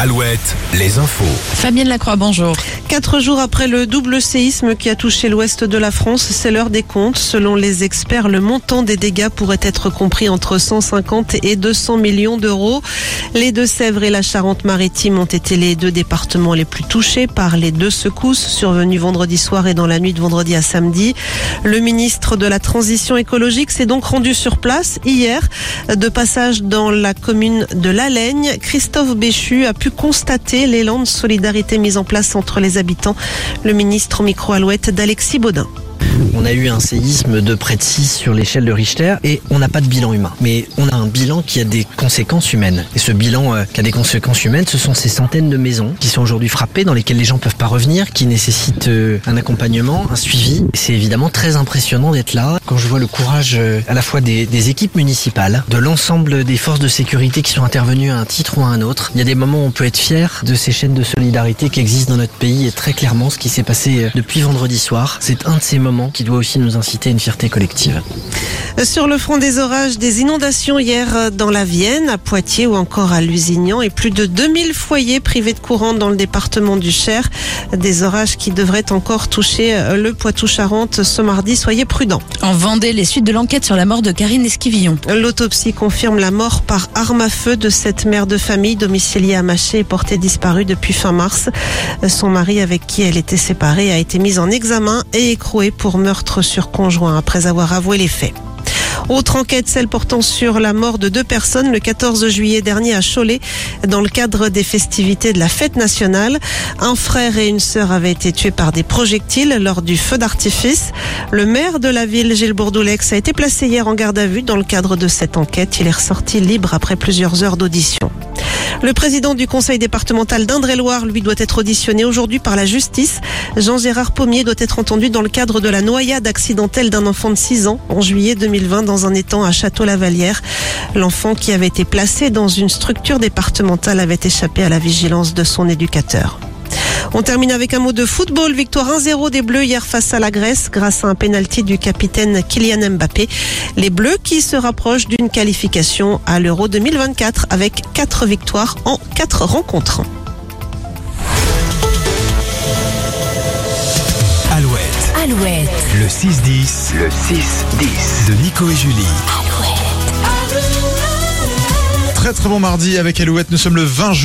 Alouette, les infos. Fabienne Lacroix, bonjour. Quatre jours après le double séisme qui a touché l'ouest de la France, c'est l'heure des comptes. Selon les experts, le montant des dégâts pourrait être compris entre 150 et 200 millions d'euros. Les Deux-Sèvres et la Charente-Maritime ont été les deux départements les plus touchés par les deux secousses survenues vendredi soir et dans la nuit de vendredi à samedi. Le ministre de la Transition écologique s'est donc rendu sur place hier. De passage dans la commune de Laigne, Christophe Béchu a pu constater l'élan de solidarité mis en place entre les habitants. Le ministre micro-alouette d'Alexis Baudin. On a eu un séisme de près de 6 sur l'échelle de Richter et on n'a pas de bilan humain. Mais on a un bilan qui a des conséquences humaines. Et ce bilan euh, qui a des conséquences humaines, ce sont ces centaines de maisons qui sont aujourd'hui frappées, dans lesquelles les gens peuvent pas revenir, qui nécessitent euh, un accompagnement, un suivi. C'est évidemment très impressionnant d'être là. Quand je vois le courage euh, à la fois des, des équipes municipales, de l'ensemble des forces de sécurité qui sont intervenues à un titre ou à un autre, il y a des moments où on peut être fier de ces chaînes de solidarité qui existent dans notre pays et très clairement ce qui s'est passé depuis vendredi soir, c'est un de ces moments qui doit aussi nous inciter à une fierté collective. Sur le front des orages, des inondations hier dans la Vienne, à Poitiers ou encore à Lusignan et plus de 2000 foyers privés de courant dans le département du Cher. Des orages qui devraient encore toucher le Poitou-Charentes ce mardi. Soyez prudents. En Vendée, les suites de l'enquête sur la mort de Karine Esquivillon. L'autopsie confirme la mort par arme à feu de cette mère de famille domiciliée à Maché et portée disparue depuis fin mars. Son mari avec qui elle était séparée a été mis en examen et écroué pour meurtre sur conjoint après avoir avoué les faits. Autre enquête, celle portant sur la mort de deux personnes le 14 juillet dernier à Cholet, dans le cadre des festivités de la fête nationale. Un frère et une sœur avaient été tués par des projectiles lors du feu d'artifice. Le maire de la ville, Gilles Bourdoulex, a été placé hier en garde à vue dans le cadre de cette enquête. Il est ressorti libre après plusieurs heures d'audition. Le président du conseil départemental d'Indre-et-Loire, lui, doit être auditionné aujourd'hui par la justice. Jean-Gérard Pommier doit être entendu dans le cadre de la noyade accidentelle d'un enfant de 6 ans en juillet 2020 dans un étang à Château-Lavalière. L'enfant qui avait été placé dans une structure départementale avait échappé à la vigilance de son éducateur. On termine avec un mot de football. Victoire 1-0 des Bleus hier face à la Grèce grâce à un pénalty du capitaine Kylian Mbappé. Les Bleus qui se rapprochent d'une qualification à l'Euro 2024 avec 4 victoires en 4 rencontres. Alouette, Alouette. le 6-10. Le 6-10 de Nico et Julie. Très très bon mardi avec Alouette. Nous sommes le 20 juin.